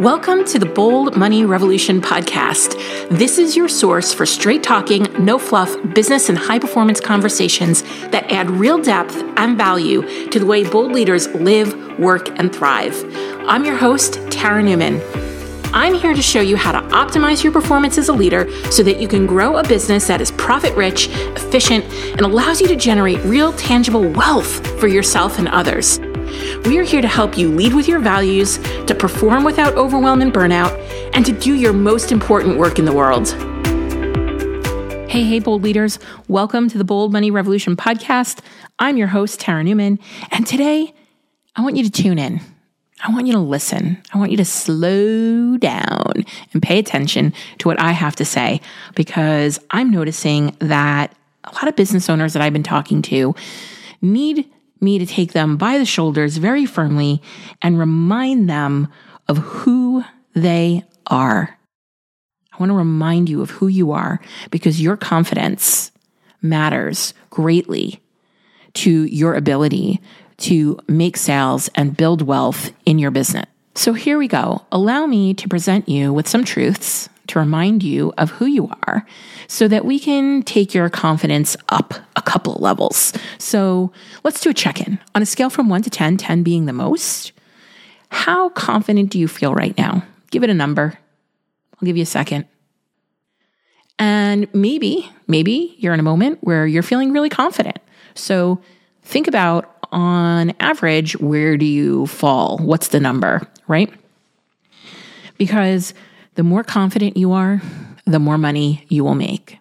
Welcome to the Bold Money Revolution podcast. This is your source for straight talking, no fluff business and high performance conversations that add real depth and value to the way bold leaders live, work, and thrive. I'm your host, Tara Newman. I'm here to show you how to optimize your performance as a leader so that you can grow a business that is profit rich, efficient, and allows you to generate real, tangible wealth for yourself and others. We are here to help you lead with your values, to perform without overwhelm and burnout, and to do your most important work in the world. Hey, hey, bold leaders. Welcome to the Bold Money Revolution podcast. I'm your host, Tara Newman, and today I want you to tune in. I want you to listen. I want you to slow down and pay attention to what I have to say because I'm noticing that a lot of business owners that I've been talking to need me to take them by the shoulders very firmly and remind them of who they are. I want to remind you of who you are because your confidence matters greatly to your ability to make sales and build wealth in your business. So here we go. Allow me to present you with some truths to remind you of who you are so that we can take your confidence up couple of levels. So let's do a check in on a scale from one to 10, 10 being the most. How confident do you feel right now? Give it a number. I'll give you a second. And maybe, maybe you're in a moment where you're feeling really confident. So think about on average, where do you fall? What's the number, right? Because the more confident you are, the more money you will make.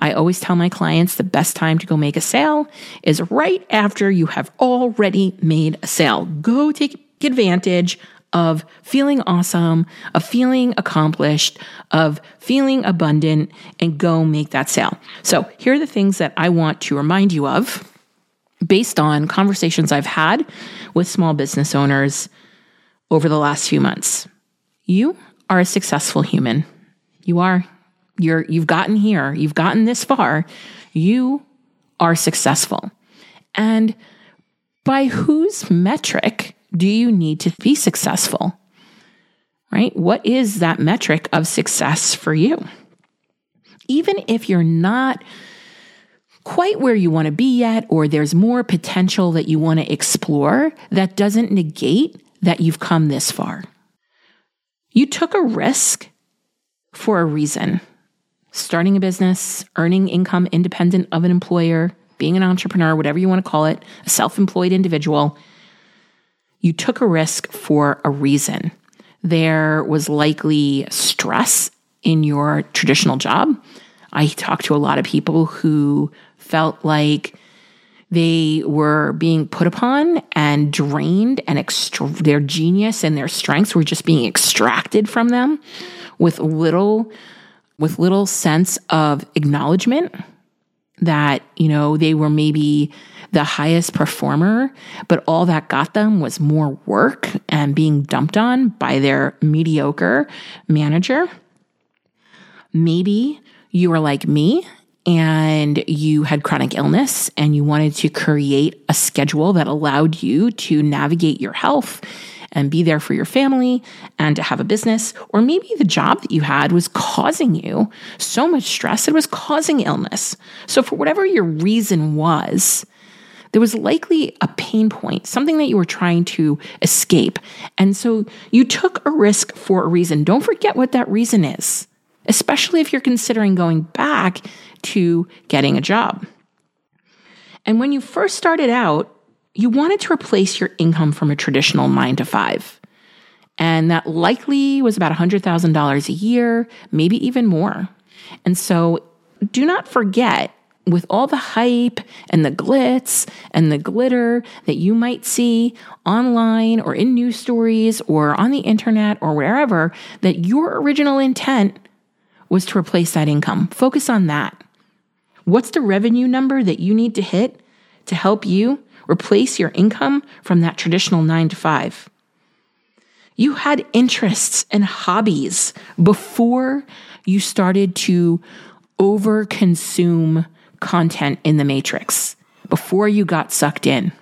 I always tell my clients the best time to go make a sale is right after you have already made a sale. Go take advantage of feeling awesome, of feeling accomplished, of feeling abundant, and go make that sale. So, here are the things that I want to remind you of based on conversations I've had with small business owners over the last few months. You are a successful human. You are. You're you've gotten here. You've gotten this far. You are successful. And by whose metric do you need to be successful? Right? What is that metric of success for you? Even if you're not quite where you want to be yet, or there's more potential that you want to explore, that doesn't negate that you've come this far. You took a risk for a reason. Starting a business, earning income independent of an employer, being an entrepreneur, whatever you want to call it, a self employed individual. You took a risk for a reason. There was likely stress in your traditional job. I talked to a lot of people who felt like they were being put upon and drained and their genius and their strengths were just being extracted from them with little with little sense of acknowledgement that you know they were maybe the highest performer but all that got them was more work and being dumped on by their mediocre manager. Maybe you were like me and you had chronic illness and you wanted to create a schedule that allowed you to navigate your health and be there for your family and to have a business, or maybe the job that you had was causing you so much stress it was causing illness. So, for whatever your reason was, there was likely a pain point, something that you were trying to escape. And so you took a risk for a reason. Don't forget what that reason is especially if you're considering going back to getting a job. And when you first started out, you wanted to replace your income from a traditional nine to five. And that likely was about $100,000 a year, maybe even more. And so do not forget with all the hype and the glitz and the glitter that you might see online or in news stories or on the internet or wherever, that your original intent was to replace that income. Focus on that. What's the revenue number that you need to hit to help you replace your income from that traditional nine to five? You had interests and hobbies before you started to overconsume content in the matrix, before you got sucked in.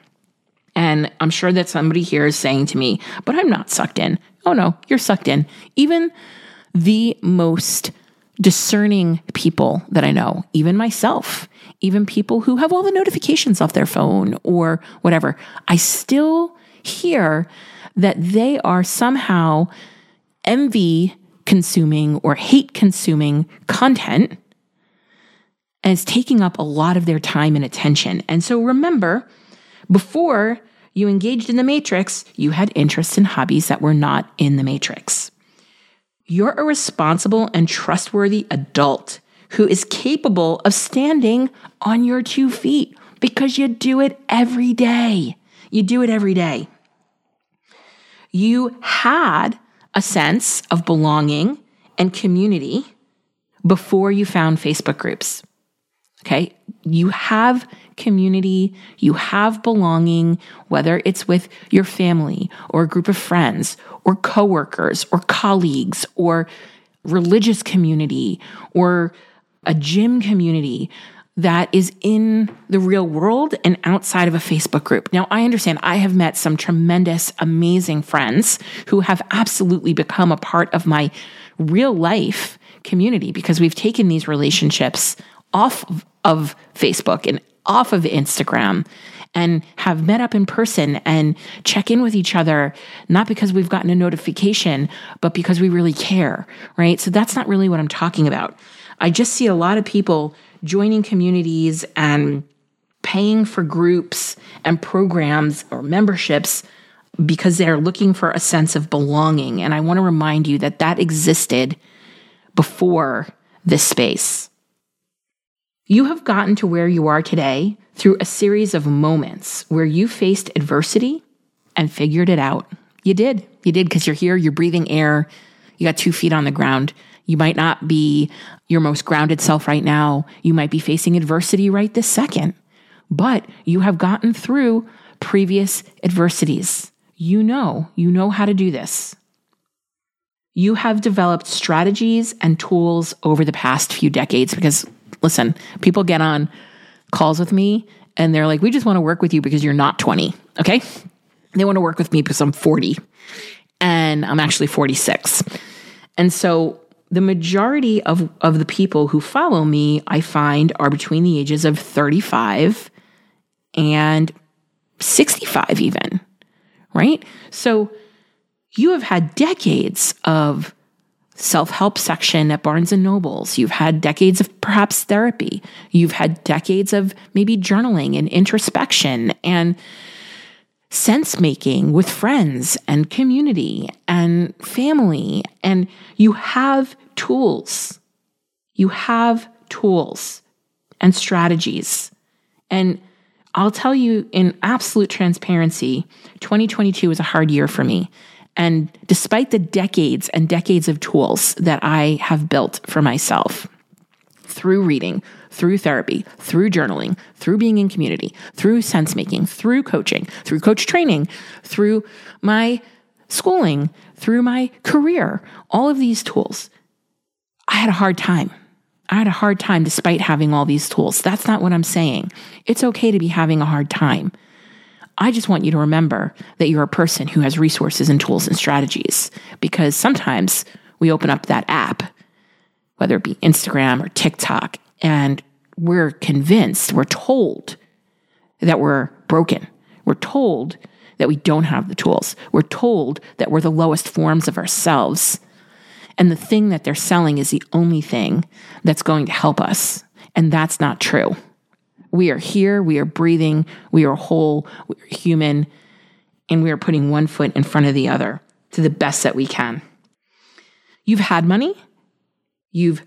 And I'm sure that somebody here is saying to me, but I'm not sucked in. Oh no, you're sucked in. Even the most discerning people that I know, even myself, even people who have all the notifications off their phone or whatever, I still hear that they are somehow envy consuming or hate consuming content and it's taking up a lot of their time and attention. And so remember, before you engaged in the matrix, you had interests and hobbies that were not in the matrix. You're a responsible and trustworthy adult who is capable of standing on your two feet because you do it every day. You do it every day. You had a sense of belonging and community before you found Facebook groups. Okay. You have community, you have belonging, whether it's with your family or a group of friends or coworkers or colleagues or religious community or a gym community that is in the real world and outside of a Facebook group. Now, I understand I have met some tremendous, amazing friends who have absolutely become a part of my real life community because we've taken these relationships off of Facebook and off of Instagram and have met up in person and check in with each other, not because we've gotten a notification, but because we really care, right? So that's not really what I'm talking about. I just see a lot of people joining communities and paying for groups and programs or memberships because they're looking for a sense of belonging. And I want to remind you that that existed before this space. You have gotten to where you are today through a series of moments where you faced adversity and figured it out. You did. You did because you're here, you're breathing air, you got two feet on the ground. You might not be your most grounded self right now. You might be facing adversity right this second, but you have gotten through previous adversities. You know, you know how to do this. You have developed strategies and tools over the past few decades because, listen, people get on calls with me and they're like, we just want to work with you because you're not 20. Okay. They want to work with me because I'm 40 and I'm actually 46. And so the majority of, of the people who follow me, I find, are between the ages of 35 and 65, even, right? So you have had decades of self-help section at Barnes and Nobles. You've had decades of perhaps therapy. You've had decades of maybe journaling and introspection and sense making with friends and community and family. And you have tools. You have tools and strategies. And I'll tell you in absolute transparency, 2022 was a hard year for me. And despite the decades and decades of tools that I have built for myself through reading, through therapy, through journaling, through being in community, through sense making, through coaching, through coach training, through my schooling, through my career, all of these tools, I had a hard time. I had a hard time despite having all these tools. That's not what I'm saying. It's okay to be having a hard time. I just want you to remember that you're a person who has resources and tools and strategies because sometimes we open up that app, whether it be Instagram or TikTok, and we're convinced, we're told that we're broken. We're told that we don't have the tools. We're told that we're the lowest forms of ourselves. And the thing that they're selling is the only thing that's going to help us. And that's not true. We are here, we are breathing, we are whole, we are human, and we are putting one foot in front of the other to the best that we can. You've had money, you've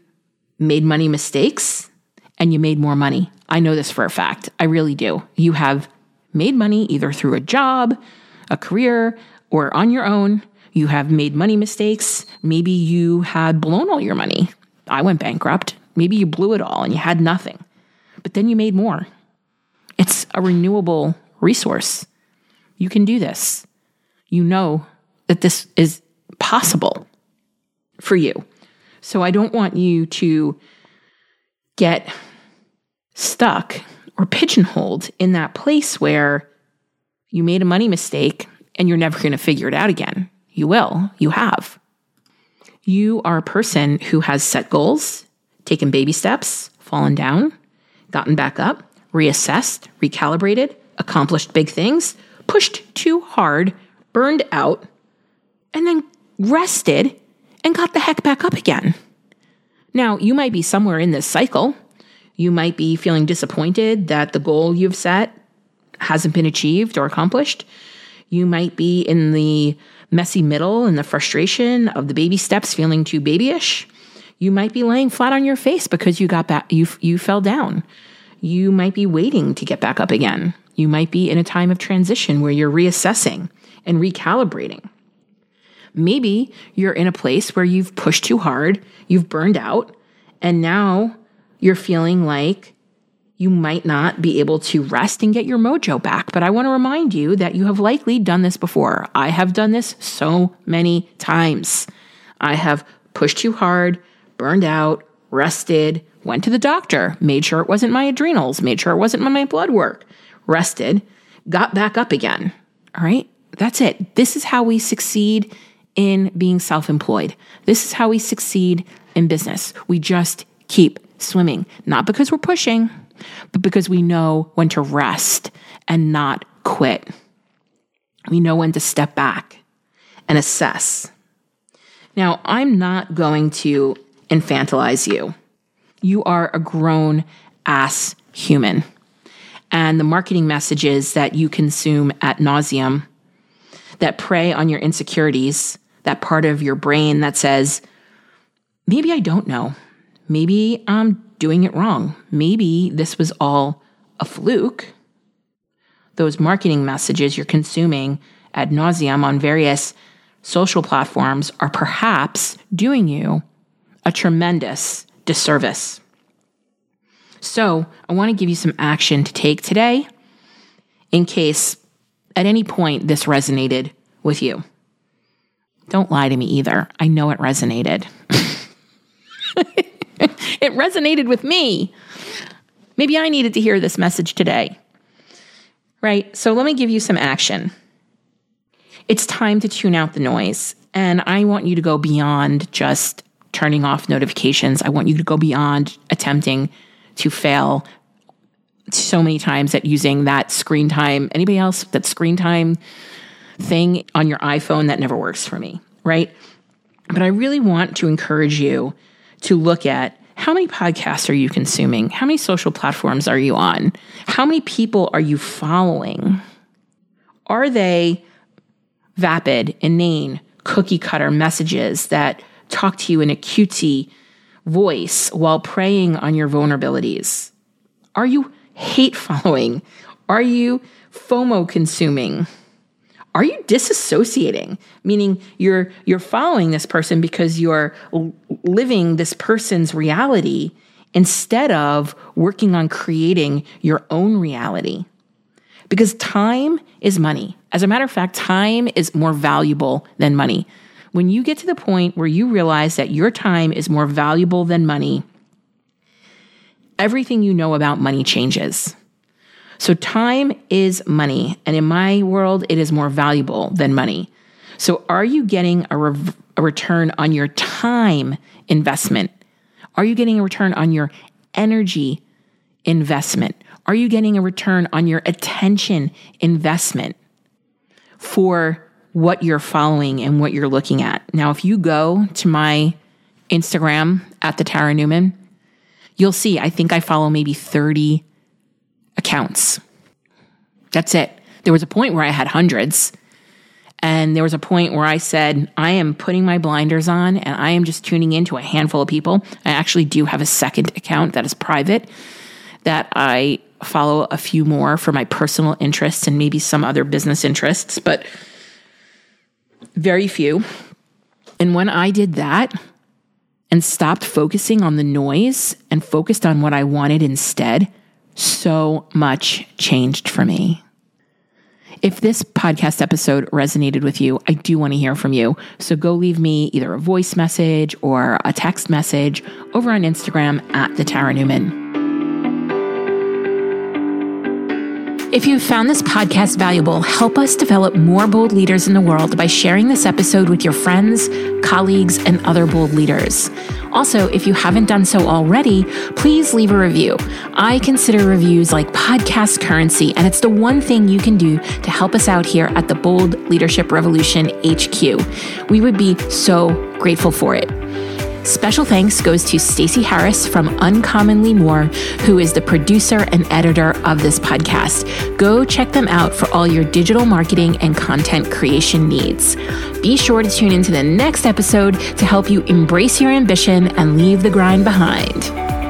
made money mistakes, and you made more money. I know this for a fact. I really do. You have made money either through a job, a career, or on your own. You have made money mistakes. Maybe you had blown all your money. I went bankrupt. Maybe you blew it all and you had nothing, but then you made more. It's a renewable resource. You can do this. You know that this is possible for you. So I don't want you to get stuck or pigeonholed in that place where you made a money mistake and you're never going to figure it out again. You will. You have. You are a person who has set goals, taken baby steps, fallen down, gotten back up, reassessed, recalibrated, accomplished big things, pushed too hard, burned out, and then rested and got the heck back up again. Now, you might be somewhere in this cycle. You might be feeling disappointed that the goal you've set hasn't been achieved or accomplished. You might be in the messy middle and the frustration of the baby steps feeling too babyish. You might be laying flat on your face because you got back you you fell down. You might be waiting to get back up again. You might be in a time of transition where you're reassessing and recalibrating. Maybe you're in a place where you've pushed too hard, you've burned out, and now you're feeling like you might not be able to rest and get your mojo back. But I want to remind you that you have likely done this before. I have done this so many times. I have pushed too hard, burned out, rested, went to the doctor, made sure it wasn't my adrenals, made sure it wasn't my blood work, rested, got back up again. All right. That's it. This is how we succeed in being self employed. This is how we succeed in business. We just keep swimming, not because we're pushing, but because we know when to rest and not quit. We know when to step back and assess. Now, I'm not going to infantilize you. You are a grown ass human. And the marketing messages that you consume at nauseum that prey on your insecurities that part of your brain that says, maybe I don't know. Maybe I'm doing it wrong. Maybe this was all a fluke. Those marketing messages you're consuming ad nauseum on various social platforms are perhaps doing you a tremendous disservice. So, I want to give you some action to take today in case at any point this resonated with you. Don't lie to me either. I know it resonated. it resonated with me. Maybe I needed to hear this message today. Right? So let me give you some action. It's time to tune out the noise. And I want you to go beyond just turning off notifications. I want you to go beyond attempting to fail so many times at using that screen time. Anybody else that screen time thing on your iPhone that never works for me, right? But I really want to encourage you to look at how many podcasts are you consuming? How many social platforms are you on? How many people are you following? Are they vapid, inane, cookie cutter messages that talk to you in a cutesy voice while preying on your vulnerabilities? Are you hate following? Are you FOMO consuming? are you disassociating meaning you're you're following this person because you're living this person's reality instead of working on creating your own reality because time is money as a matter of fact time is more valuable than money when you get to the point where you realize that your time is more valuable than money everything you know about money changes so time is money. And in my world, it is more valuable than money. So are you getting a, re- a return on your time investment? Are you getting a return on your energy investment? Are you getting a return on your attention investment for what you're following and what you're looking at? Now, if you go to my Instagram at the Tara Newman, you'll see I think I follow maybe 30 accounts. That's it. There was a point where I had hundreds. And there was a point where I said, I am putting my blinders on and I am just tuning into a handful of people. I actually do have a second account that is private that I follow a few more for my personal interests and maybe some other business interests, but very few. And when I did that and stopped focusing on the noise and focused on what I wanted instead, so much changed for me. If this podcast episode resonated with you, I do want to hear from you. So go leave me either a voice message or a text message over on Instagram at the Tara Newman. If you've found this podcast valuable, help us develop more bold leaders in the world by sharing this episode with your friends, colleagues, and other bold leaders. Also, if you haven't done so already, please leave a review. I consider reviews like podcast currency, and it's the one thing you can do to help us out here at the Bold Leadership Revolution HQ. We would be so grateful for it. Special thanks goes to Stacey Harris from Uncommonly More, who is the producer and editor of this podcast. Go check them out for all your digital marketing and content creation needs. Be sure to tune into the next episode to help you embrace your ambition and leave the grind behind.